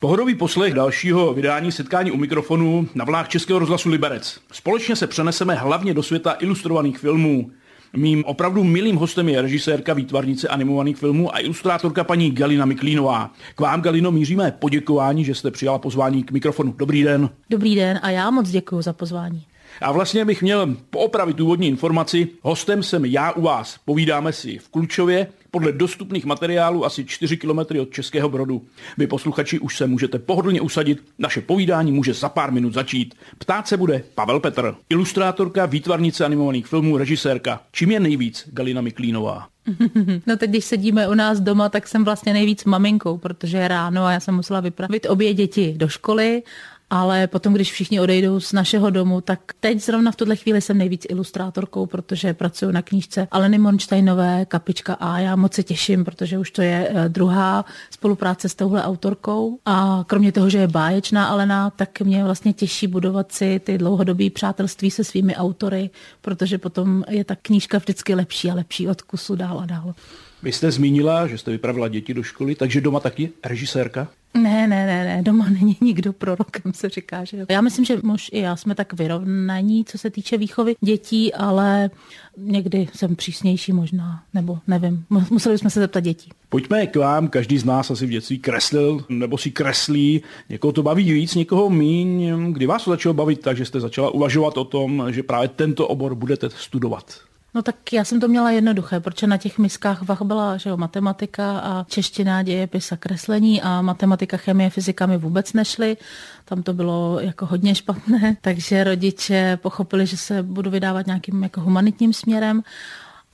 Pohodový poslech dalšího vydání setkání u mikrofonu na vlnách Českého rozhlasu Liberec. Společně se přeneseme hlavně do světa ilustrovaných filmů. Mým opravdu milým hostem je režisérka, výtvarnice animovaných filmů a ilustrátorka paní Galina Miklínová. K vám, Galino, míříme poděkování, že jste přijala pozvání k mikrofonu. Dobrý den. Dobrý den a já moc děkuji za pozvání. A vlastně bych měl poopravit úvodní informaci. Hostem jsem já u vás. Povídáme si v Klučově, podle dostupných materiálů asi 4 km od Českého Brodu. Vy posluchači už se můžete pohodlně usadit, naše povídání může za pár minut začít. Ptát se bude Pavel Petr, ilustrátorka, výtvarnice animovaných filmů, režisérka. Čím je nejvíc Galina Miklínová? No teď, když sedíme u nás doma, tak jsem vlastně nejvíc maminkou, protože je ráno a já jsem musela vypravit obě děti do školy ale potom, když všichni odejdou z našeho domu, tak teď zrovna v tuhle chvíli jsem nejvíc ilustrátorkou, protože pracuji na knížce Aleny Monštejnové, Kapička A. Já moc se těším, protože už to je eh, druhá spolupráce s touhle autorkou. A kromě toho, že je báječná Alena, tak mě vlastně těší budovat si ty dlouhodobé přátelství se svými autory, protože potom je ta knížka vždycky lepší a lepší od kusu dál a dál. Vy jste zmínila, že jste vypravila děti do školy, takže doma taky režisérka? Ne, ne, ne, ne, doma není nikdo prorokem, se říká. Že Já myslím, že muž i já jsme tak vyrovnaní, co se týče výchovy dětí, ale někdy jsem přísnější možná, nebo nevím. Museli jsme se zeptat dětí. Pojďme k vám, každý z nás asi v dětství kreslil, nebo si kreslí. Někoho to baví víc, někoho míň. Kdy vás to začalo bavit tak, že jste začala uvažovat o tom, že právě tento obor budete studovat? No tak já jsem to měla jednoduché, protože na těch miskách vach byla že jo, matematika a čeština, dějepis a kreslení a matematika, chemie, fyzika mi vůbec nešly. Tam to bylo jako hodně špatné, takže rodiče pochopili, že se budu vydávat nějakým jako humanitním směrem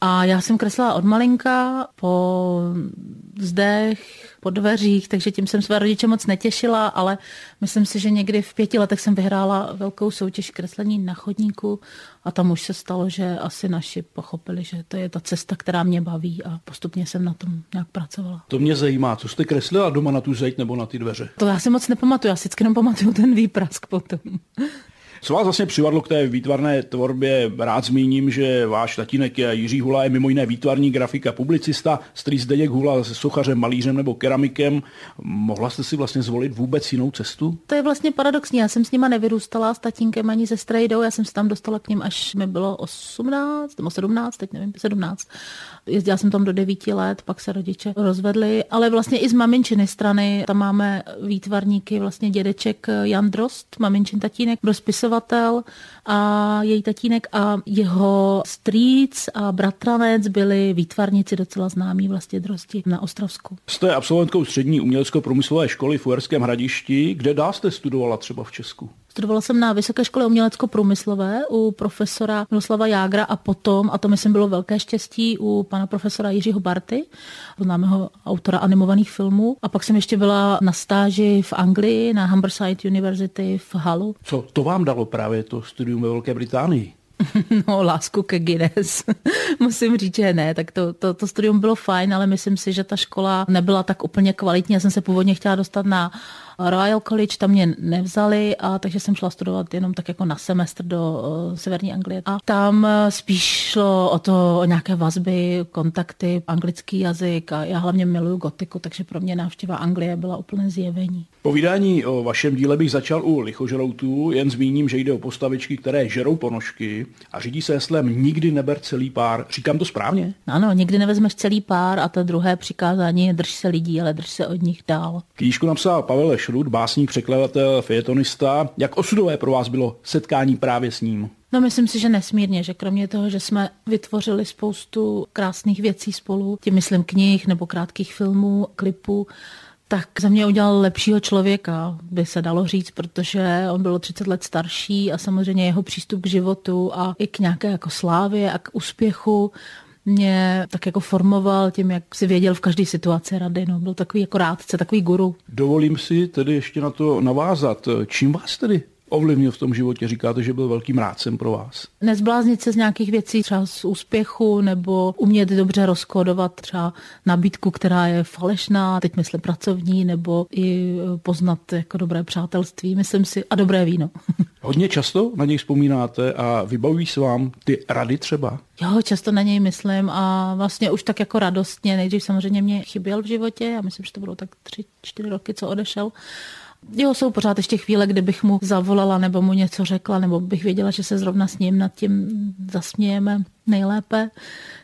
a já jsem kreslila od malinka po zdech, po dveřích, takže tím jsem své rodiče moc netěšila, ale myslím si, že někdy v pěti letech jsem vyhrála velkou soutěž kreslení na chodníku a tam už se stalo, že asi naši pochopili, že to je ta cesta, která mě baví a postupně jsem na tom nějak pracovala. To mě zajímá, co jste kreslila doma na tu zeď nebo na ty dveře? To já si moc nepamatuju, já si vždycky jenom pamatuju ten výprask potom. Co vás vlastně přivadlo k té výtvarné tvorbě? Rád zmíním, že váš tatínek je Jiří Hula je mimo jiné výtvarní grafika, publicista, strý Zdeněk Hula se sochařem, malířem nebo keramikem. Mohla jste si vlastně zvolit vůbec jinou cestu? To je vlastně paradoxní. Já jsem s nima nevyrůstala s tatínkem ani se strejdou. Já jsem se tam dostala k ním, až mi bylo 18 nebo 17, teď nevím, 17. Jezdila jsem tam do 9 let, pak se rodiče rozvedli, ale vlastně i z maminčiny strany tam máme výtvarníky, vlastně dědeček Jan Drost, maminčin tatínek, byl a její tatínek a jeho strýc a bratranec byli výtvarníci docela známí vlastně Drosti na Ostravsku. Jste absolventkou střední umělecko-průmyslové školy v Uherském hradišti. Kde dál jste studovala třeba v Česku? Studovala jsem na Vysoké škole umělecko-průmyslové u profesora Miloslava Jágra a potom, a to myslím bylo velké štěstí, u pana profesora Jiřího Barty, známého autora animovaných filmů. A pak jsem ještě byla na stáži v Anglii, na Humberside University v Halu. Co to vám dalo právě to studium ve Velké Británii? No, lásku ke Guinness. Musím říct, že ne. Tak to, to, to studium bylo fajn, ale myslím si, že ta škola nebyla tak úplně kvalitní. Já jsem se původně chtěla dostat na Royal College, tam mě nevzali, a takže jsem šla studovat jenom tak jako na semestr do uh, severní Anglie. A tam uh, spíš šlo o to, o nějaké vazby, kontakty, anglický jazyk a já hlavně miluju gotiku, takže pro mě návštěva Anglie byla úplně zjevení. Povídání o vašem díle bych začal u lichožroutů, jen zmíním, že jde o postavičky, které žerou ponožky a řídí se heslem nikdy neber celý pár. Říkám to správně? Ano, nikdy nevezmeš celý pár a to druhé přikázání je drž se lidí, ale drž se od nich dál. Knížku napsal Pavel Šrud, básník, překladatel, fejetonista. Jak osudové pro vás bylo setkání právě s ním? No myslím si, že nesmírně, že kromě toho, že jsme vytvořili spoustu krásných věcí spolu, tím myslím knih nebo krátkých filmů, klipů, tak za mě udělal lepšího člověka, by se dalo říct, protože on byl 30 let starší a samozřejmě jeho přístup k životu a i k nějaké jako slávě a k úspěchu mě tak jako formoval tím, jak si věděl v každé situaci rady. No. Byl takový jako rádce, takový guru. Dovolím si tedy ještě na to navázat. Čím vás tedy ovlivnil v tom životě? Říkáte, že byl velkým rádcem pro vás. Nezbláznit se z nějakých věcí, třeba z úspěchu, nebo umět dobře rozkodovat třeba nabídku, která je falešná, teď myslím pracovní, nebo i poznat jako dobré přátelství, myslím si, a dobré víno. Hodně často na něj vzpomínáte a vybavují se vám ty rady třeba? Jo, často na něj myslím a vlastně už tak jako radostně. Nejdřív samozřejmě mě chyběl v životě, já myslím, že to bylo tak tři, čtyři roky, co odešel. Jo, jsou pořád ještě chvíle, kdy bych mu zavolala nebo mu něco řekla, nebo bych věděla, že se zrovna s ním nad tím zasmějeme nejlépe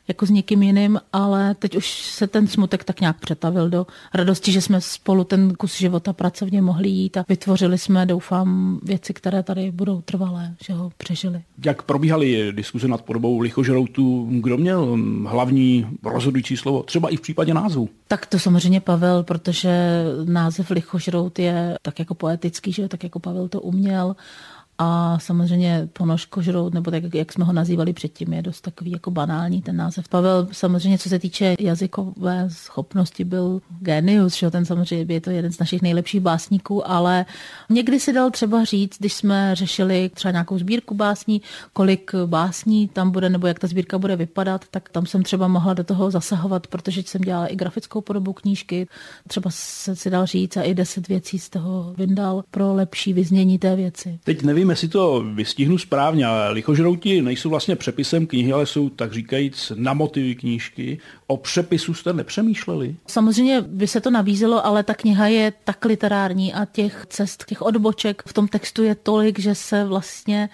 jako s někým jiným, ale teď už se ten smutek tak nějak přetavil do radosti, že jsme spolu ten kus života pracovně mohli jít a vytvořili jsme, doufám, věci, které tady budou trvalé, že ho přežili. Jak probíhaly diskuze nad podobou lichožroutů? Kdo měl hlavní rozhodující slovo? Třeba i v případě názvu. Tak to samozřejmě Pavel, protože název lichožrout je tak jako poetický, že tak jako Pavel to uměl a samozřejmě ponož kožrout, nebo tak, jak jsme ho nazývali předtím, je dost takový jako banální ten název. Pavel samozřejmě, co se týče jazykové schopnosti, byl genius, že ten samozřejmě je to jeden z našich nejlepších básníků, ale někdy si dal třeba říct, když jsme řešili třeba nějakou sbírku básní, kolik básní tam bude, nebo jak ta sbírka bude vypadat, tak tam jsem třeba mohla do toho zasahovat, protože jsem dělala i grafickou podobu knížky, třeba se si dal říct a i deset věcí z toho vyndal pro lepší vyznění té věci. Teď nevím, nevím, jestli to vystihnu správně, ale lichožrouti nejsou vlastně přepisem knihy, ale jsou tak říkajíc na motivy knížky. O přepisu jste nepřemýšleli? Samozřejmě by se to navízelo, ale ta kniha je tak literární a těch cest, těch odboček v tom textu je tolik, že se vlastně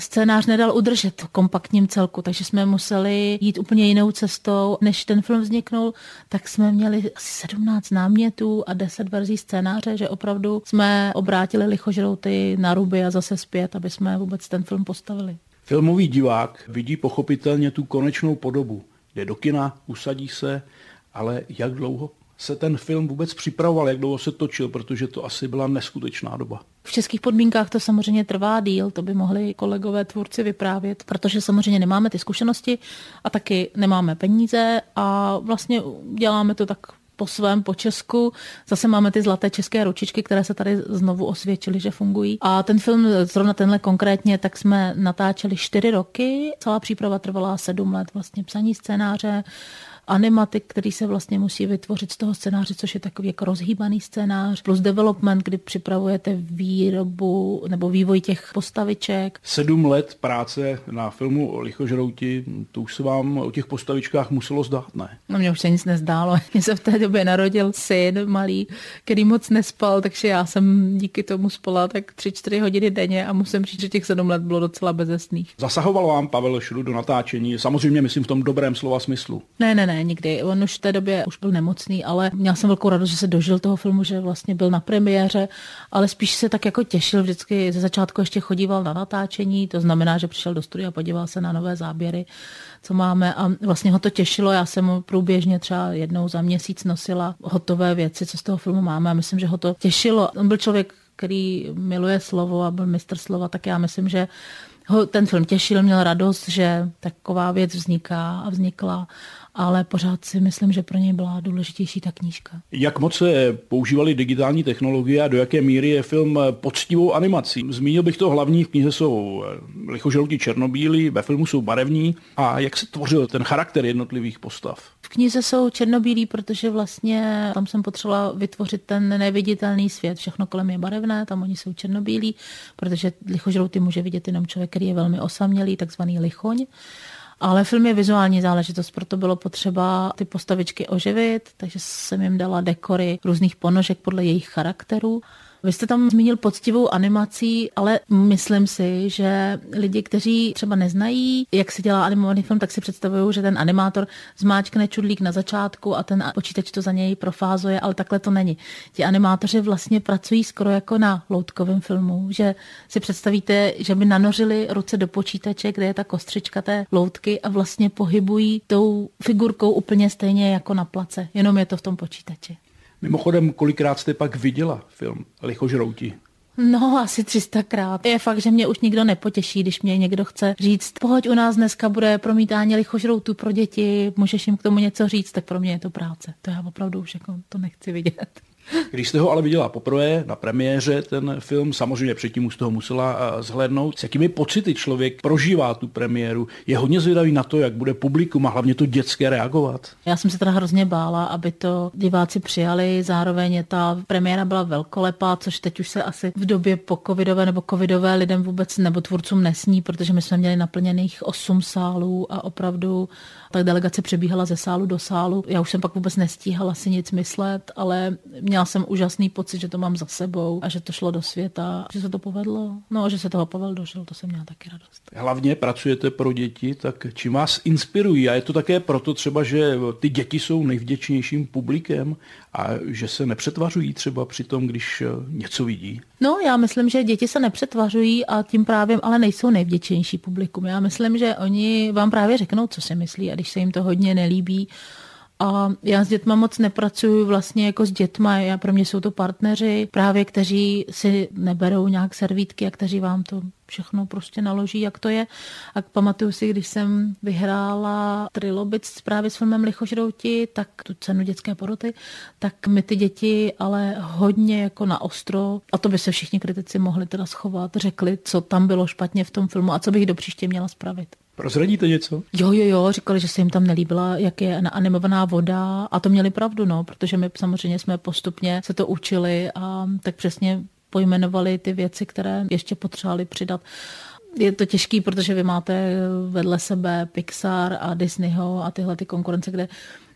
scénář nedal udržet v kompaktním celku, takže jsme museli jít úplně jinou cestou. Než ten film vzniknul, tak jsme měli asi 17 námětů a 10 verzí scénáře, že opravdu jsme obrátili lichožrouty na ruby a zase zpět, aby jsme vůbec ten film postavili. Filmový divák vidí pochopitelně tu konečnou podobu. Jde do kina, usadí se, ale jak dlouho se ten film vůbec připravoval, jak dlouho se točil, protože to asi byla neskutečná doba. V českých podmínkách to samozřejmě trvá díl, to by mohli kolegové tvůrci vyprávět, protože samozřejmě nemáme ty zkušenosti a taky nemáme peníze a vlastně děláme to tak po svém, po Česku. Zase máme ty zlaté české ručičky, které se tady znovu osvědčily, že fungují. A ten film, zrovna tenhle konkrétně, tak jsme natáčeli čtyři roky. Celá příprava trvala sedm let, vlastně psaní scénáře, animatik, který se vlastně musí vytvořit z toho scénáře, což je takový jako rozhýbaný scénář, plus development, kdy připravujete výrobu nebo vývoj těch postaviček. Sedm let práce na filmu o Lichožrouti, to už se vám o těch postavičkách muselo zdát, ne? No mě už se nic nezdálo. Mně se v té době narodil syn malý, který moc nespal, takže já jsem díky tomu spala tak tři, čtyři hodiny denně a musím říct, že těch sedm let bylo docela bezesných. Zasahoval vám Pavel Šudu do natáčení, samozřejmě myslím v tom dobrém slova smyslu. Ne, ne, ne, nikdy. On už v té době už byl nemocný, ale měl jsem velkou radost, že se dožil toho filmu, že vlastně byl na premiéře, ale spíš se tak jako těšil vždycky. Ze začátku ještě chodíval na natáčení, to znamená, že přišel do studia, podíval se na nové záběry, co máme a vlastně ho to těšilo. Já jsem mu průběžně třeba jednou za měsíc nosila hotové věci, co z toho filmu máme a myslím, že ho to těšilo. On byl člověk, který miluje slovo a byl mistr slova, tak já myslím, že ho ten film těšil, měl radost, že taková věc vzniká a vznikla ale pořád si myslím, že pro něj byla důležitější ta knížka. Jak moc se používaly digitální technologie a do jaké míry je film poctivou animací? Zmínil bych to hlavní, v knize jsou lichožrouti černobílí, ve filmu jsou barevní. A jak se tvořil ten charakter jednotlivých postav? V knize jsou černobílí, protože vlastně tam jsem potřebovala vytvořit ten neviditelný svět. Všechno kolem je barevné, tam oni jsou černobílí, protože lichožrouty může vidět jenom člověk, který je velmi osamělý, takzvaný lichoň. Ale film je vizuální záležitost, proto bylo potřeba ty postavičky oživit, takže jsem jim dala dekory různých ponožek podle jejich charakterů. Vy jste tam zmínil poctivou animací, ale myslím si, že lidi, kteří třeba neznají, jak se dělá animovaný film, tak si představují, že ten animátor zmáčkne čudlík na začátku a ten počítač to za něj profázuje, ale takhle to není. Ti animátoři vlastně pracují skoro jako na loutkovém filmu, že si představíte, že by nanořili ruce do počítače, kde je ta kostřička té loutky a vlastně pohybují tou figurkou úplně stejně jako na place, jenom je to v tom počítači. Mimochodem, kolikrát jste pak viděla film Lichožrouti? No, asi 300 krát. Je fakt, že mě už nikdo nepotěší, když mě někdo chce říct, pojď u nás dneska bude promítání lichožroutu pro děti, můžeš jim k tomu něco říct, tak pro mě je to práce. To já opravdu už jako to nechci vidět. Když jste ho ale viděla poprvé na premiéře, ten film, samozřejmě předtím už toho musela zhlédnout, s jakými pocity člověk prožívá tu premiéru, je hodně zvědavý na to, jak bude publikum a hlavně to dětské reagovat. Já jsem se teda hrozně bála, aby to diváci přijali, zároveň ta premiéra byla velkolepá, což teď už se asi v době po covidové nebo covidové lidem vůbec nebo tvůrcům nesní, protože my jsme měli naplněných osm sálů a opravdu ta delegace přebíhala ze sálu do sálu. Já už jsem pak vůbec nestíhala si nic myslet, ale měla jsem úžasný pocit, že to mám za sebou a že to šlo do světa, že se to povedlo. No a že se toho Pavel dožil, to jsem měla taky radost. Hlavně pracujete pro děti, tak čím vás inspirují? A je to také proto třeba, že ty děti jsou nejvděčnějším publikem a že se nepřetvařují třeba při tom, když něco vidí? No, já myslím, že děti se nepřetvařují a tím právě ale nejsou nejvděčnější publikum. Já myslím, že oni vám právě řeknou, co si myslí a když se jim to hodně nelíbí, a já s dětma moc nepracuju vlastně jako s dětma, já, pro mě jsou to partneři, právě kteří si neberou nějak servítky a kteří vám to všechno prostě naloží, jak to je. A pamatuju si, když jsem vyhrála Trilobic právě s filmem Lichožrouti, tak tu cenu dětské poroty, tak mi ty děti ale hodně jako na ostro, a to by se všichni kritici mohli teda schovat, řekli, co tam bylo špatně v tom filmu a co bych do příště měla spravit. Prozradíte něco? Jo, jo, jo, říkali, že se jim tam nelíbila, jak je animovaná voda a to měli pravdu, no, protože my samozřejmě jsme postupně se to učili a tak přesně pojmenovali ty věci, které ještě potřebovali přidat. Je to těžký, protože vy máte vedle sebe Pixar a Disneyho a tyhle ty konkurence, kde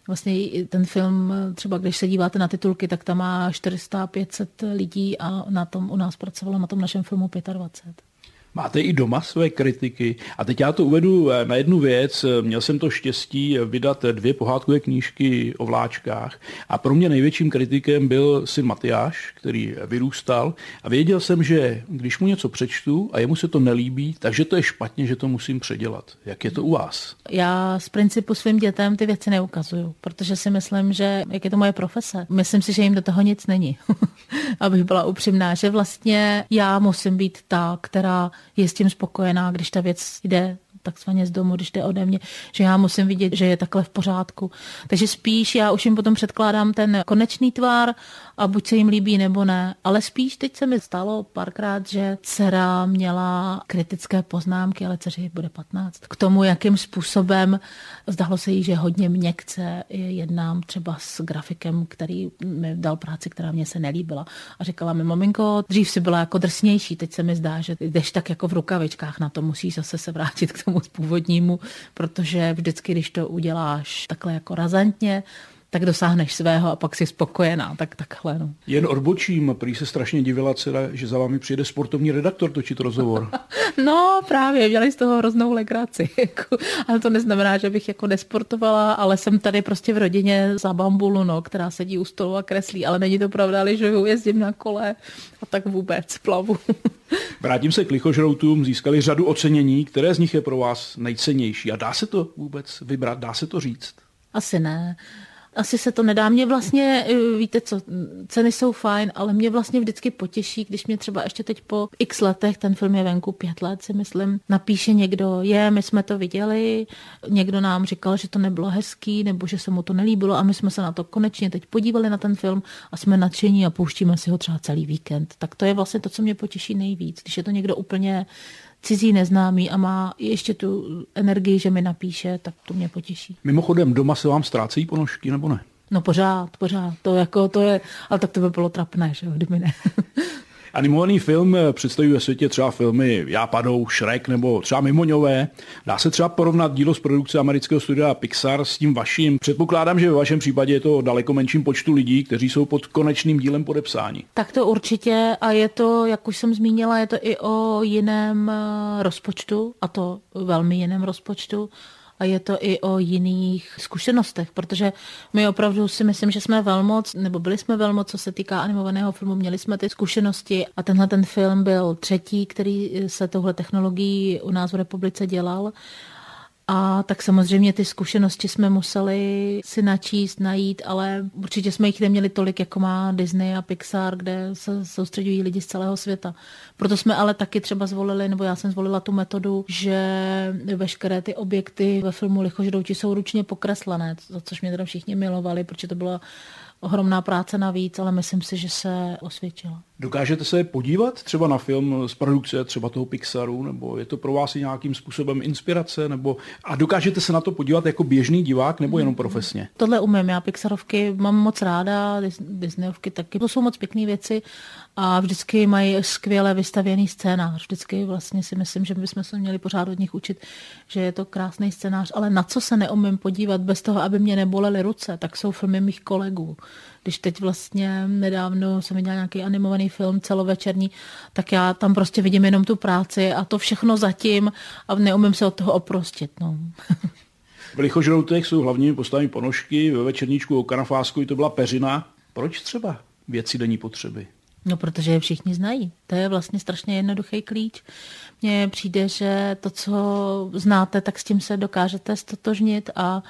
vlastně ten film, třeba když se díváte na titulky, tak tam má 400-500 lidí a na tom u nás pracovalo na tom našem filmu 25. Máte i doma své kritiky. A teď já to uvedu eh, na jednu věc. Měl jsem to štěstí vydat dvě pohádkové knížky o vláčkách a pro mě největším kritikem byl syn Matyáš, který vyrůstal a věděl jsem, že když mu něco přečtu a jemu se to nelíbí, takže to je špatně, že to musím předělat. Jak je to u vás? Já z principu svým dětem ty věci neukazuju, protože si myslím, že jak je to moje profese. Myslím si, že jim do toho nic není. Abych byla upřímná, že vlastně já musím být ta, která je s tím spokojená, když ta věc jde takzvaně z domu, když jde ode mě, že já musím vidět, že je takhle v pořádku. Takže spíš já už jim potom předkládám ten konečný tvar a buď se jim líbí nebo ne. Ale spíš teď se mi stalo párkrát, že dcera měla kritické poznámky, ale dceři bude 15. K tomu, jakým způsobem zdálo se jí, že hodně měkce jednám třeba s grafikem, který mi dal práci, která mě se nelíbila. A říkala mi, maminko, dřív si byla jako drsnější, teď se mi zdá, že jdeš tak jako v rukavičkách na to, musíš zase se vrátit k tomu původnímu, protože vždycky, když to uděláš takhle jako razantně, tak dosáhneš svého a pak si spokojená, tak takhle. No. Jen odbočím, prý se strašně divila dcera, že za vámi přijede sportovní redaktor točit rozhovor. no právě, měli z toho hroznou legraci. Jako, ale to neznamená, že bych jako nesportovala, ale jsem tady prostě v rodině za bambulu, no, která sedí u stolu a kreslí, ale není to pravda, ale že jezdím na kole a tak vůbec plavu. Vrátím se k lichožroutům, získali řadu ocenění, které z nich je pro vás nejcennější a dá se to vůbec vybrat, dá se to říct? Asi ne asi se to nedá. Mě vlastně, eh, víte co, ceny jsou fajn, ale mě vlastně vždycky potěší, když mě třeba ještě teď po x letech, ten film je venku pět let, si myslím, napíše někdo, je, my jsme to viděli, někdo nám říkal, že to nebylo hezký, nebo že se mu to nelíbilo a my jsme se na to konečně teď podívali na ten film a jsme nadšení a pouštíme si ho třeba celý víkend. Tak to je vlastně to, co mě potěší nejvíc. Když je to někdo úplně cizí neznámý a má ještě tu energii, že mi napíše, tak to mě potěší. Mimochodem, doma se vám ztrácejí ponožky nebo ne? No pořád, pořád. To jako, to je, ale tak to by bylo trapné, že kdyby ne. Animovaný film eh, představují ve světě třeba filmy Já padou, Shrek nebo třeba Mimoňové. Dá se třeba porovnat dílo z produkce amerického studia Pixar s tím vaším? Předpokládám, že ve vašem případě je to daleko menším počtu lidí, kteří jsou pod konečným dílem podepsáni. Tak to určitě a je to, jak už jsem zmínila, je to i o jiném eh, rozpočtu a to velmi jiném rozpočtu a je to i o jiných zkušenostech, protože my opravdu si myslím, že jsme velmoc, nebo byli jsme velmoc, co se týká animovaného filmu, měli jsme ty zkušenosti a tenhle ten film byl třetí, který se touhle technologií u nás v republice dělal a tak samozřejmě ty zkušenosti jsme museli si načíst, najít, ale určitě jsme jich neměli tolik, jako má Disney a Pixar, kde se soustředují lidi z celého světa. Proto jsme ale taky třeba zvolili, nebo já jsem zvolila tu metodu, že veškeré ty objekty ve filmu Lichožrouti jsou ručně pokreslené, což mě teda všichni milovali, protože to bylo ohromná práce navíc, ale myslím si, že se osvědčila. Dokážete se podívat třeba na film z produkce třeba toho Pixaru, nebo je to pro vás i nějakým způsobem inspirace, nebo a dokážete se na to podívat jako běžný divák, nebo jenom profesně? Tohle umím, já Pixarovky mám moc ráda, Disneyovky taky, to jsou moc pěkné věci a vždycky mají skvěle vystavěný scénář. Vždycky vlastně si myslím, že bychom se měli pořád od nich učit, že je to krásný scénář, ale na co se neumím podívat bez toho, aby mě nebolely ruce, tak jsou filmy mých kolegů. Když teď vlastně nedávno jsem viděla nějaký animovaný film celovečerní, tak já tam prostě vidím jenom tu práci a to všechno zatím a neumím se od toho oprostit. No. V Lichožroutech jsou hlavními postavami ponožky, ve večerníčku o Kanafásku to byla peřina. Proč třeba věci denní potřeby? No, protože je všichni znají. To je vlastně strašně jednoduchý klíč. Mně přijde, že to, co znáte, tak s tím se dokážete stotožnit a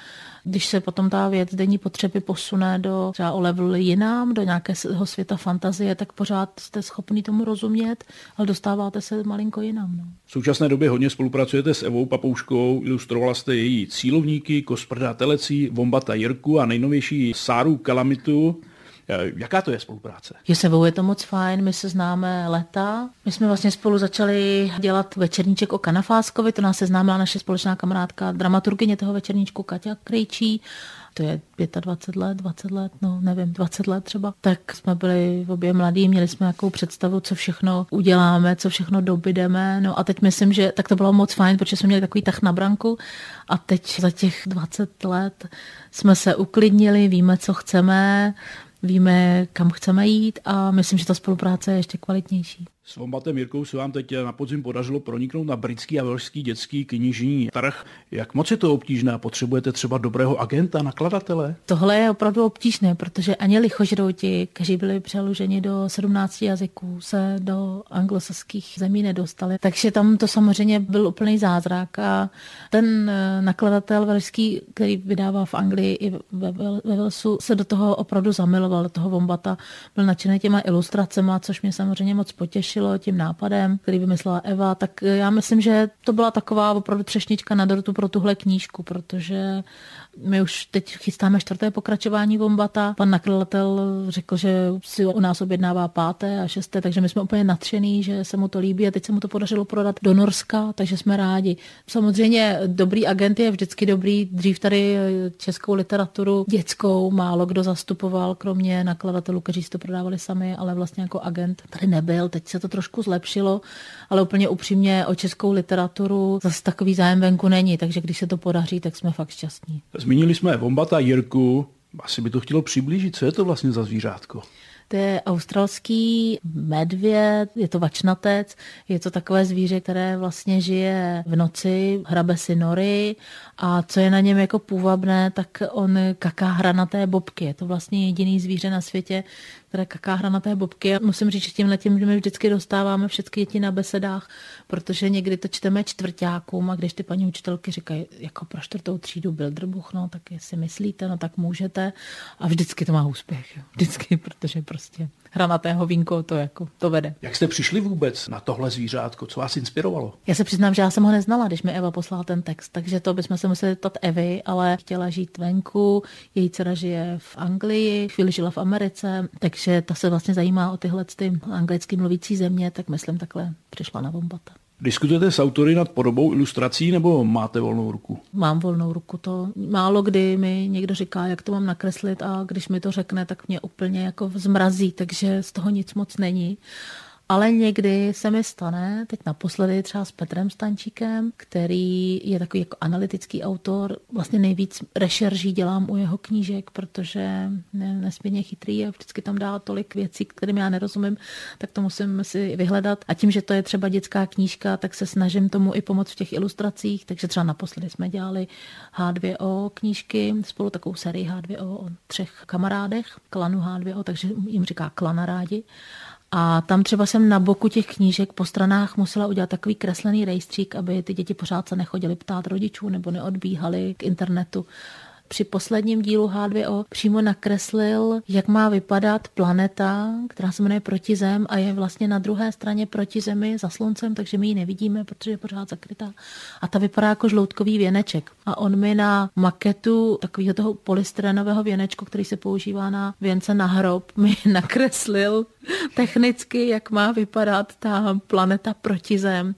když se potom ta věc denní potřeby posune do třeba o level jinám, do nějakého světa fantazie, tak pořád jste schopni tomu rozumět, ale dostáváte se malinko jinam. No. V současné době hodně spolupracujete s Evou Papouškou, ilustrovala jste její cílovníky, Kosprda Telecí, Vombata Jirku a nejnovější Sáru Kalamitu. Eh, jaká to je spolupráce? Je sebou je to moc fajn, my se známe leta. My jsme vlastně spolu začali dělat večerníček o Kanafáskovi, to nás seznámila naše společná kamarádka, dramaturgyně toho večerníčku Katia Krejčí to je 25 let, 20 let, no nevím, 20 let třeba, tak jsme byli obě mladí, měli jsme nějakou představu, co všechno uděláme, co všechno dobydeme, no a teď myslím, že tak to bylo moc fajn, protože jsme měli takový tah na branku a teď za těch 20 let jsme se uklidnili, víme, co chceme, víme, kam chceme jít a myslím, že ta spolupráce je ještě kvalitnější. S Vombatem Jirkou se vám teď na podzim podařilo proniknout na britský a velšský dětský knižní trh. Jak moc je to obtížné? Potřebujete třeba dobrého agenta, nakladatele? Tohle je opravdu obtížné, protože ani lichožrouti, kteří byli přeloženi do 17 jazyků, se do anglosaských zemí nedostali. Takže tam to samozřejmě byl úplný zázrak a ten eh, nakladatel velšský, který vydává v Anglii i ve, ve Velsu, se do toho opravdu zamiloval, do toho Vombata. Byl nadšený těma ilustracemi, což mě samozřejmě moc potěšilo těšilo tím nápadem, který vymyslela Eva, tak já myslím, že to byla taková opravdu třešnička na dortu pro tuhle knížku, protože my už teď chystáme čtvrté pokračování Vombata. Pan nakladatel řekl, že si u nás objednává páté a šesté, takže my jsme úplně nadšený, že se mu to líbí a teď se mu to podařilo prodat do Norska, takže jsme rádi. Samozřejmě dobrý agent je vždycky dobrý. Dřív tady českou literaturu dětskou málo kdo zastupoval, kromě nakladatelů, kteří si to prodávali sami, ale vlastně jako agent tady nebyl. Teď se to trošku zlepšilo, ale úplně upřímně o českou literaturu zase takový zájem venku není, takže když se to podaří, tak jsme fakt šťastní. Zmínili jsme Vombata Jirku, asi by to chtělo přiblížit. Co je to vlastně za zvířátko? To je australský medvěd, je to vačnatec, je to takové zvíře, které vlastně žije v noci, hrabe si nory a co je na něm jako půvabné, tak on kaká hranaté bobky. Je to vlastně jediný zvíře na světě, které kaká hranaté bobky. A musím říct, že tím letím, že my vždycky dostáváme všechny děti na besedách, protože někdy to čteme čtvrtákům a když ty paní učitelky říkají, jako pro čtvrtou třídu byl drbuch, no tak jestli myslíte, no tak můžete. A vždycky to má úspěch. Jo. Vždycky, protože prostě hranatého vínko to jako to vede. Jak jste přišli vůbec na tohle zvířátko? Co vás inspirovalo? Já se přiznám, že já jsem ho neznala, když mi Eva poslala ten text, takže to bychom se museli ptat Evy, ale chtěla žít venku, její dcera žije v Anglii, chvíli žila v Americe, takže ta se vlastně zajímá o tyhle ty anglicky mluvící země, tak myslím takhle přišla na Vombata. Diskutujete s autory nad podobou ilustrací nebo máte volnou ruku? Mám volnou ruku. To málo kdy mi někdo říká, jak to mám nakreslit a když mi to řekne, tak mě úplně jako zmrazí, takže z toho nic moc není. Ale někdy se mi stane, teď naposledy třeba s Petrem Stančíkem, který je takový jako analytický autor, vlastně nejvíc rešerží dělám u jeho knížek, protože je nesmírně chytrý a vždycky tam dá tolik věcí, kterým já nerozumím, tak to musím si vyhledat. A tím, že to je třeba dětská knížka, tak se snažím tomu i pomoct v těch ilustracích, takže třeba naposledy jsme dělali H2O knížky, spolu takovou sérii H2O o třech kamarádech, klanu H2O, takže jim říká klanarádi. A tam třeba jsem na boku těch knížek po stranách musela udělat takový kreslený rejstřík, aby ty děti pořád se nechodili ptát rodičů nebo neodbíhali k internetu. Při posledním dílu H2O přímo nakreslil, jak má vypadat planeta, která se jmenuje Protizem a je vlastně na druhé straně proti Zemi za sluncem, takže my ji nevidíme, protože je pořád zakrytá. A ta vypadá jako žloutkový věneček. A on mi na maketu takového toho polystyrenového věnečku, který se používá na věnce na hrob, mi nakreslil technicky, jak má vypadat ta planeta proti Zem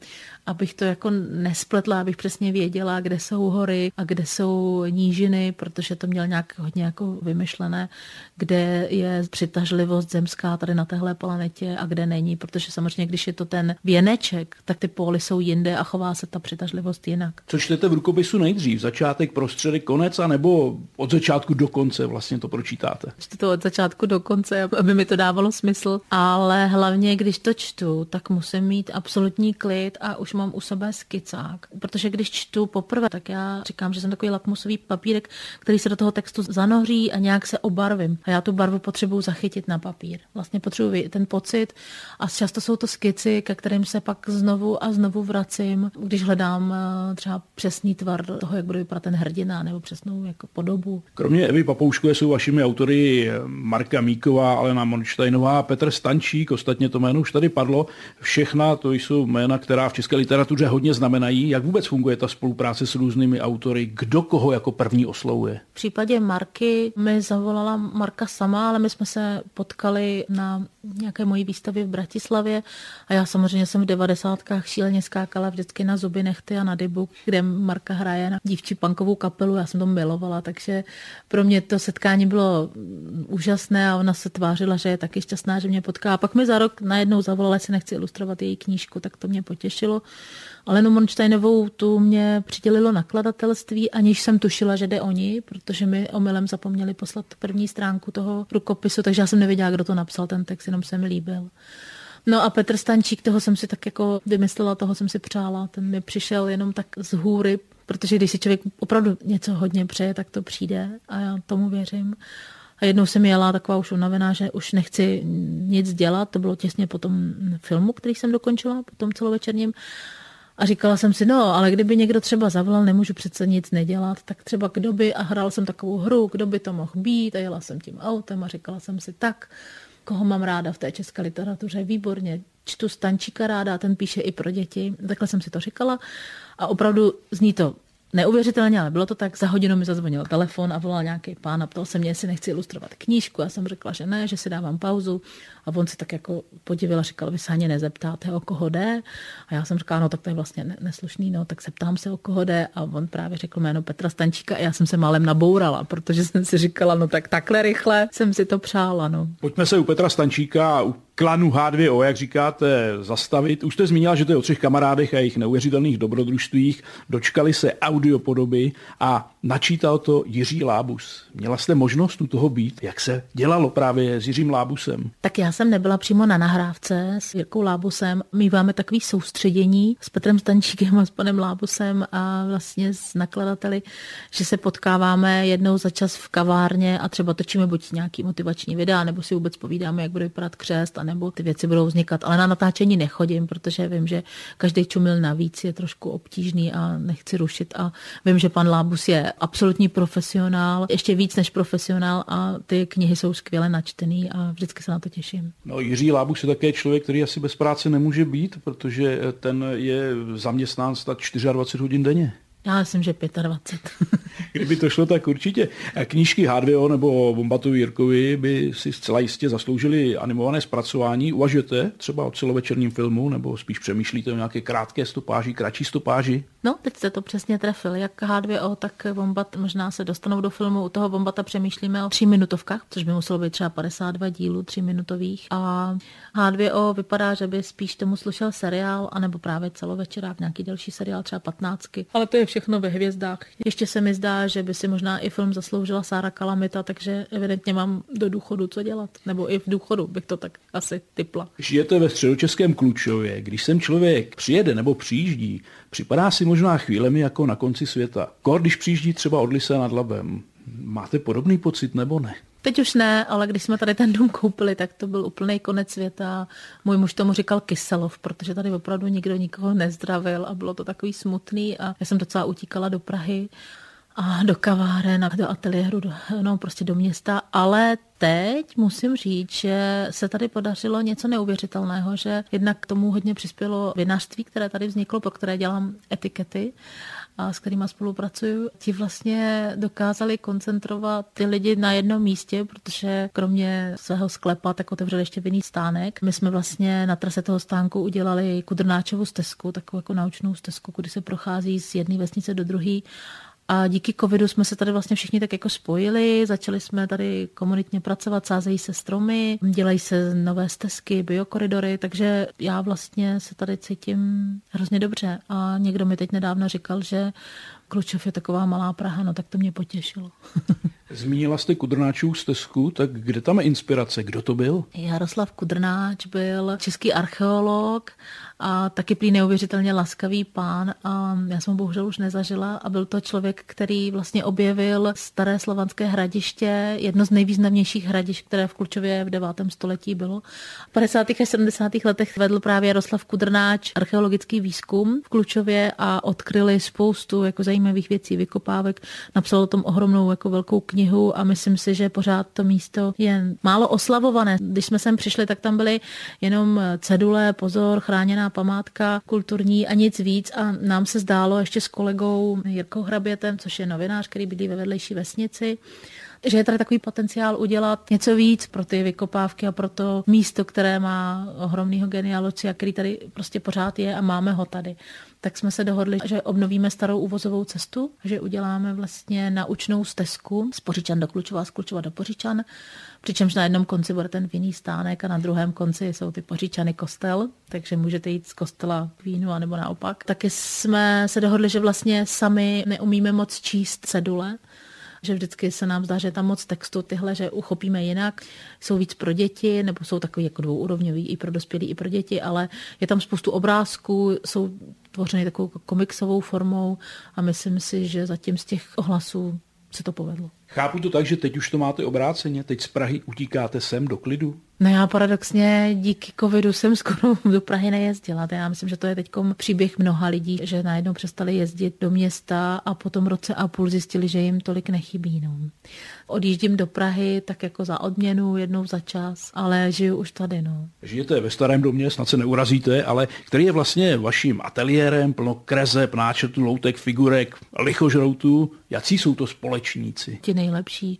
abych to jako nespletla, abych přesně věděla, kde jsou hory a kde jsou nížiny, protože to měl nějak hodně jako vymyšlené, kde je přitažlivost zemská tady na téhle planetě a kde není, protože samozřejmě, když je to ten věneček, tak ty póly jsou jinde a chová se ta přitažlivost jinak. Co čtete v rukopisu nejdřív? Začátek, prostředek, konec, anebo od začátku do konce vlastně to pročítáte? Čtu to od začátku do konce, aby mi to dávalo smysl, ale hlavně, když to čtu, tak musím mít absolutní klid a už mám u sebe skicák. Protože když čtu poprvé, tak já říkám, že jsem takový lakmusový papírek, který se do toho textu zanoří a nějak se obarvím. A já tu barvu potřebuji zachytit na papír. Vlastně potřebuji ten pocit a často jsou to skici, ke kterým se pak znovu a znovu vracím, když hledám eh, třeba přesný tvar toho, jak bude vypadat ten hrdina nebo přesnou jako podobu. Kromě Evy Papouškové jsou vašimi autory Marka Míková, Alena Monštajnová, Petr Stančík, ostatně to jméno už tady padlo. Všechna to jsou jména, která v české literatuře hodně znamenají. Jak vůbec funguje ta spolupráce s různými autory? Kdo koho jako první oslovuje? V případě Marky mi zavolala Marka sama, ale my jsme se potkali na nějaké mojí výstavě v Bratislavě a já samozřejmě jsem v devadesátkách šíleně skákala vždycky na zuby nechty a na dybu, kde Marka hraje na dívčí punkovou kapelu, já jsem to milovala, takže pro mě to setkání bylo úžasné a ona se tvářila, že je taky šťastná, že mě potká. A pak mi za rok najednou zavolala, jestli nechci ilustrovat její knížku, tak to mě potěšilo. Alenu Monštajnovou tu mě přidělilo nakladatelství, aniž jsem tušila, že jde o ní, protože mi omylem zapomněli poslat první stránku toho rukopisu, takže já jsem nevěděla, kdo to napsal ten text, jenom se mi líbil. No a Petr Stančík, toho jsem si tak jako vymyslela, toho jsem si přála. Ten mi přišel jenom tak z hůry, protože když si člověk opravdu něco hodně přeje, tak to přijde a já tomu věřím. A jednou jsem jela taková už unavená, že už nechci nic dělat. To bylo těsně po tom filmu, který jsem dokončila, po tom celovečerním. A říkala jsem si, no, ale kdyby někdo třeba zavolal, nemůžu přece nic nedělat, tak třeba kdo by, a hrál jsem takovou hru, kdo by to mohl být, a jela jsem tím autem a říkala jsem si, tak, koho mám ráda v té české literatuře, výborně, čtu Stančíka ráda, ten píše i pro děti, takhle jsem si to říkala. A opravdu zní to Neuvěřitelně, ale bylo to tak, za hodinu mi zazvonil telefon a volal nějaký pán a ptal se mě, jestli nechci ilustrovat knížku. Já jsem řekla, že ne, že si dávám pauzu. A on si tak jako podivil a říkal, vy se ani nezeptáte, o koho jde. A já jsem říkala, no tak to je vlastně neslušný, no tak se ptám se, o koho jde. A on právě řekl jméno Petra Stančíka a já jsem se málem nabourala, protože jsem si říkala, no tak takhle rychle jsem si to přála. No. Pojďme se u Petra Stančíka, u klanu H2O, jak říkáte, zastavit. Už jste zmínila, že to je o třech kamarádech a jejich neuvěřitelných dobrodružstvích. Dočkali se audiopodoby a načítal to Jiří Lábus. Měla jste možnost u toho být? Jak se dělalo právě s Jiřím Lábusem? Tak já jsem nebyla přímo na nahrávce s Jirkou Lábusem. Míváme takový soustředění s Petrem Stančíkem a s panem Lábusem a vlastně s nakladateli, že se potkáváme jednou za čas v kavárně a třeba točíme buď nějaký motivační videa, nebo si vůbec povídáme, jak bude vypadat křest, nebo ty věci budou vznikat. Ale na natáčení nechodím, protože vím, že každý čumil navíc je trošku obtížný a nechci rušit. A vím, že pan Lábus je absolutní profesionál, ještě víc než profesionál a ty knihy jsou skvěle načtený a vždycky se na to těším. No, Jiří Lábus je také člověk, který asi bez práce nemůže být, protože ten je zaměstnán stát 24 hodin denně. Já myslím, že 25. Kdyby to šlo, tak určitě. Knížky H2O nebo Bombatovi Jirkovi by si zcela jistě zasloužili animované zpracování. Uvažujete třeba o celovečerním filmu, nebo spíš přemýšlíte o nějaké krátké stopáži, kratší stopáži? No, teď jste to přesně trefil. Jak H2O, tak Bombat možná se dostanou do filmu. U toho Bombata přemýšlíme o tří minutovkách, což by muselo být třeba 52 dílů tří minutových. A H2O vypadá, že by spíš tomu slušel seriál, anebo právě celovečerák, nějaký další seriál, třeba 15. Ale to je všechno ve hvězdách. Ještě se mi zdá, že by si možná i film zasloužila Sára Kalamita, takže evidentně mám do důchodu co dělat. Nebo i v důchodu bych to tak asi typla. Žijete ve středočeském Klučově. Když sem člověk přijede nebo přijíždí, připadá si možná chvílemi jako na konci světa. Kor, když přijíždí třeba od Lise nad Labem. Máte podobný pocit nebo ne? Teď už ne, ale když jsme tady ten dům koupili, tak to byl úplný konec světa. Můj muž tomu říkal Kyselov, protože tady opravdu nikdo nikoho nezdravil a bylo to takový smutný a já jsem docela utíkala do Prahy. a do kaváren a do ateliéru, do, no prostě do města, ale teď musím říct, že se tady podařilo něco neuvěřitelného, že jednak k tomu hodně přispělo vinařství, které tady vzniklo, pro které dělám etikety a s kterými spolupracuju, ti vlastně dokázali koncentrovat ty lidi na jednom místě, protože kromě svého sklepa tak otevřeli ještě vinný stánek. My jsme vlastně na trase toho stánku udělali Kudrnáčovu stezku, takovou jako naučnou stezku, kdy se prochází z jedné vesnice do druhé a díky covidu jsme se tady vlastně všichni tak jako spojili, začali jsme tady komunitně pracovat, sázejí se stromy, dělají se nové stezky, biokoridory, takže já vlastně se tady cítím hrozně dobře. A někdo mi teď nedávno říkal, že Klučov je taková malá Praha, no tak to mě potěšilo. Zmínila jste Kudrnáčův stezku, tak kde tam je inspirace? Kdo to byl? Jaroslav Kudrnáč byl český archeolog a taky prý neuvěřitelně laskavý pán a já jsem ho bohužel už nezažila a byl to člověk, který vlastně objevil staré slovanské hradiště, jedno z nejvýznamnějších hradišť, které v Klučově v 9. století bylo. V 50. a 70. letech vedl právě Jaroslav Kudrnáč archeologický výzkum v Klučově a odkryli spoustu jako zajímavých věcí, vykopávek, napsal o tom ohromnou jako velkou knihu a myslím si, že pořád to místo je málo oslavované. Když jsme sem přišli, tak tam byly jenom cedule, pozor, chráněná památka kulturní a nic víc. A nám se zdálo ještě s kolegou Jirkou Hrabětem, což je novinář, který bydlí ve vedlejší vesnici, že je tady takový potenciál udělat něco víc pro ty vykopávky a pro to místo, které má ohromného genealoci a který tady prostě pořád je a máme ho tady. Tak jsme se dohodli, že obnovíme starou uvozovou cestu, že uděláme vlastně naučnou stezku z Poříčan do Klučova, z Klučova do Poříčan, přičemž na jednom konci bude ten vinný stánek a na druhém konci jsou ty Poříčany kostel, takže můžete jít z kostela k vínu anebo naopak. Taky jsme se dohodli, že vlastně sami neumíme moc číst cedule, že vždycky se nám zdá, že je tam moc textu, tyhle, že uchopíme jinak, jsou víc pro děti, nebo jsou takový jako dvouúrovňový i pro dospělí, i pro děti, ale je tam spoustu obrázků, jsou tvořeny takovou komiksovou formou a myslím si, že zatím z těch ohlasů se to povedlo. Chápu to tak, že teď už to máte obráceně, teď z Prahy utíkáte sem do klidu? No já paradoxně díky covidu jsem skoro do Prahy nejezdila. Já myslím, že to je teď příběh mnoha lidí, že najednou přestali jezdit do města a potom roce a půl zjistili, že jim tolik nechybí. No. Odjíždím do Prahy tak jako za odměnu jednou za čas, ale žiju už tady. No. Žijete ve starém domě, snad se neurazíte, ale který je vlastně vaším ateliérem, plno krezeb, náčrtů, loutek, figurek, lichožroutů. Jací jsou to společníci? Ti nejlepší.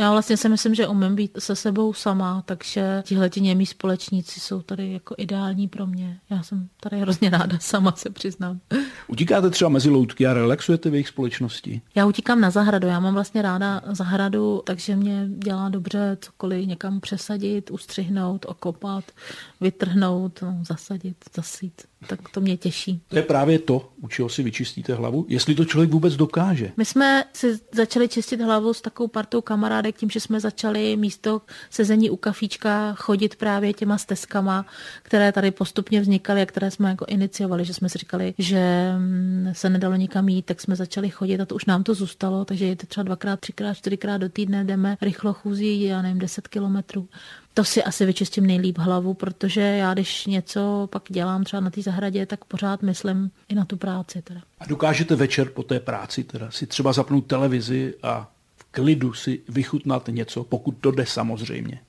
Já vlastně si myslím, že umím být se sebou sama, takže tihle ti němí společníci jsou tady jako ideální pro mě. Já jsem tady hrozně ráda sama, se přiznám. Utíkáte třeba mezi loutky a relaxujete v jejich společnosti? Já utíkám na zahradu. Já mám vlastně ráda zahradu, takže mě dělá dobře cokoliv někam přesadit, ustřihnout, okopat, vytrhnout, no, zasadit, zasít tak to mě těší. To je právě to, u čeho si vyčistíte hlavu, jestli to člověk vůbec dokáže. My jsme si začali čistit hlavu s takovou partou kamarádek tím, že jsme začali místo sezení u kafíčka chodit právě těma stezkama, které tady postupně vznikaly a které jsme jako iniciovali, že jsme si říkali, že mm, se nedalo nikam jít, tak jsme začali chodit a to už nám to zůstalo, takže je to třeba dvakrát, třikrát, čtyřikrát do týdne jdeme rychlo chůzí, já nevím, 10 kilometrů to si asi vyčistím nejlíp hlavu, protože já když něco pak dělám třeba na té zahradě, tak pořád myslím i na tu práci. Teda. A dokážete večer po té práci teda si třeba zapnout televizi a v klidu si vychutnat něco, pokud to jde samozřejmě.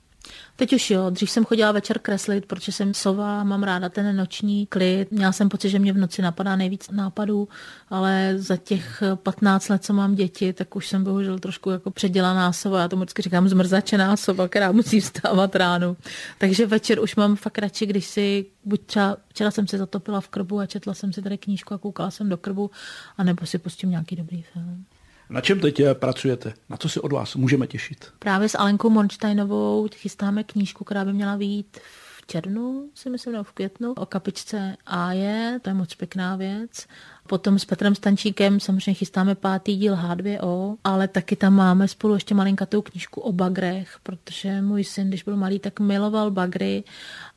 Teď už jo, dřív jsem chodila večer kreslit, protože jsem sova, mám ráda ten noční klid. Měla jsem pocit, že mě v noci napadá nejvíc nápadů, ale za těch 15 let, co mám děti, tak už jsem bohužel trošku jako předělaná sova. Já tomu vždycky říkám zmrzačená sova, která musí vstávat ráno. Takže večer už mám fakt radši, když si buď třeba, včera jsem si zatopila v krbu a četla jsem si tady knížku a koukala jsem do krbu, anebo si pustím nějaký dobrý film. Na čem teď eh, pracujete? Na co se od vás můžeme těšit? Právě s Alenkou Monštajnovou chystáme knížku, která by měla být v červnu, si myslím, nebo v květnu, o kapičce je, to je moc pěkná věc. Potom s Petrem Stančíkem samozřejmě chystáme pátý díl H2O, ale taky tam máme spolu ještě malinkatou knížku o bagrech, protože můj syn, když byl malý, tak miloval bagry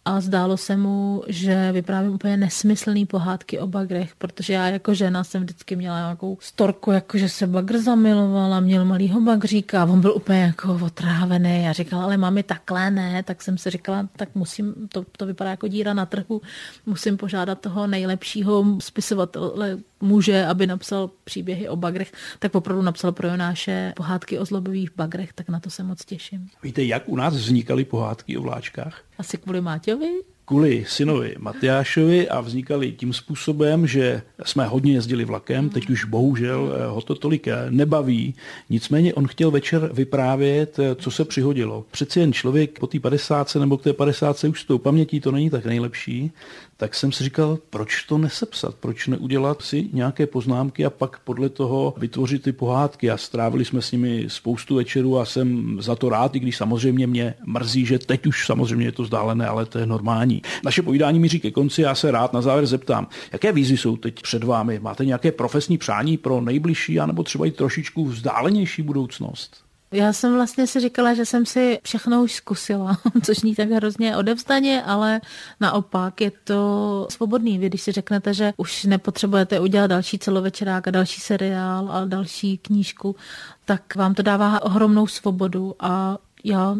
a zdálo se mu, že vyprávím úplně nesmyslný pohádky o bagrech, protože já jako žena jsem vždycky měla nějakou storku, jako že se bagr zamilovala, měl malýho bagříka a on byl úplně jako otrávený. A říkal, ale mami takhle ne, tak jsem si říkala, tak musím, to, to vypadá jako díra na trhu, musím požádat toho nejlepšího spisovatele muže, aby napsal příběhy o bagrech, tak opravdu napsal pro Jonáše pohádky o zlobových bagrech, tak na to se moc těším. Víte, jak u nás vznikaly pohádky o vláčkách? Asi kvůli Máťovi? kvůli synovi Matyášovi a vznikaly tím způsobem, že jsme hodně jezdili vlakem, teď už bohužel eh, ho to tolik eh, nebaví, nicméně on chtěl večer vyprávět, eh, co se přihodilo. Přeci jen člověk po té 50 nebo k té 50 už s tou pamětí to není tak nejlepší, tak jsem si říkal, proč to nesepsat, proč neudělat si nějaké poznámky a pak podle toho vytvořit ty pohádky. A strávili jsme s nimi spoustu večerů a jsem za to rád, i když samozřejmě mě mrzí, že teď už samozřejmě je to vzdálené, ale to je normální. Naše povídání míří ke konci, já se rád na závěr zeptám, jaké výzvy jsou teď před vámi? Máte nějaké profesní přání pro nejbližší, anebo třeba i trošičku vzdálenější budoucnost? Já jsem vlastně si říkala, že jsem si všechno už zkusila, což ní tak hrozně odevzdaně, ale naopak je to svobodný. Vy když si řeknete, že už nepotřebujete udělat další celovečerák a další seriál a další knížku, tak vám to dává ohromnou svobodu a já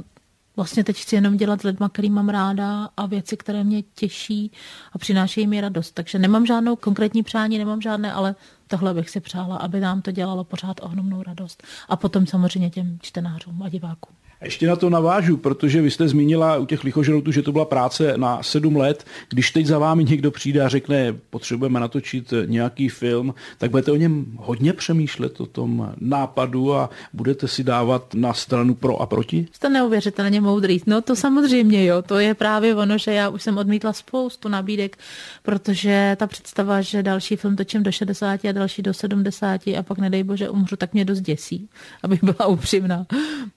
vlastně teď chci jenom dělat s lidma, který mám ráda a věci, které mě těší a přinášejí mi radost. Takže nemám žádnou konkrétní přání, nemám žádné, ale tohle bych si přála, aby nám to dělalo pořád ohromnou radost. A potom samozřejmě těm čtenářům a divákům. Ještě na to navážu, protože vy jste zmínila u těch lichožroutů, že to byla práce na sedm let. Když teď za vámi někdo přijde a řekne, potřebujeme natočit nějaký film, tak budete o něm hodně přemýšlet, o tom nápadu a budete si dávat na stranu pro a proti? Jste neuvěřitelně moudrý. No to samozřejmě, jo. To je právě ono, že já už jsem odmítla spoustu nabídek, protože ta představa, že další film točím do 60 a další do 70 a pak nedej bože umřu, tak mě dost děsí, abych byla upřímná.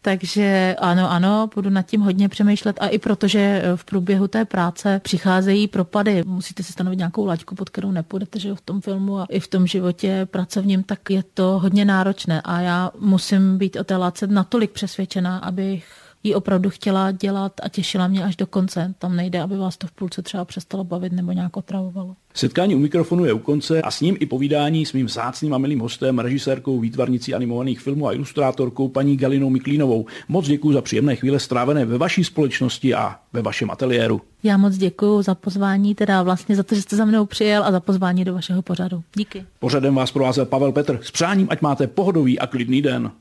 Takže ano, ano, budu nad tím hodně přemýšlet a i protože eh, v průběhu té práce přicházejí propady. Musíte si stanovit nějakou laťku, pod kterou nepůjdete, že v tom filmu a i v tom životě pracovním, tak je to hodně náročné a já musím být o té láce natolik přesvědčená, abych ji opravdu chtěla dělat a těšila mě až do konce. Tam nejde, aby vás to v půlce třeba přestalo bavit nebo nějak otravovalo. Setkání u mikrofonu je u konce a s ním i povídání s mým vzácným a milým hostem, režisérkou, výtvarnicí animovaných filmů a ilustrátorkou paní Galinou Miklínovou. Moc děkuji za příjemné chvíle strávené ve vaší společnosti a ve vašem ateliéru. Já moc děkuji za pozvání, teda vlastně za to, že jste za mnou přijel a za pozvání do vašeho pořadu. Díky. Pořadem vás provázel Pavel Petr s přáním, ať máte pohodový a klidný den.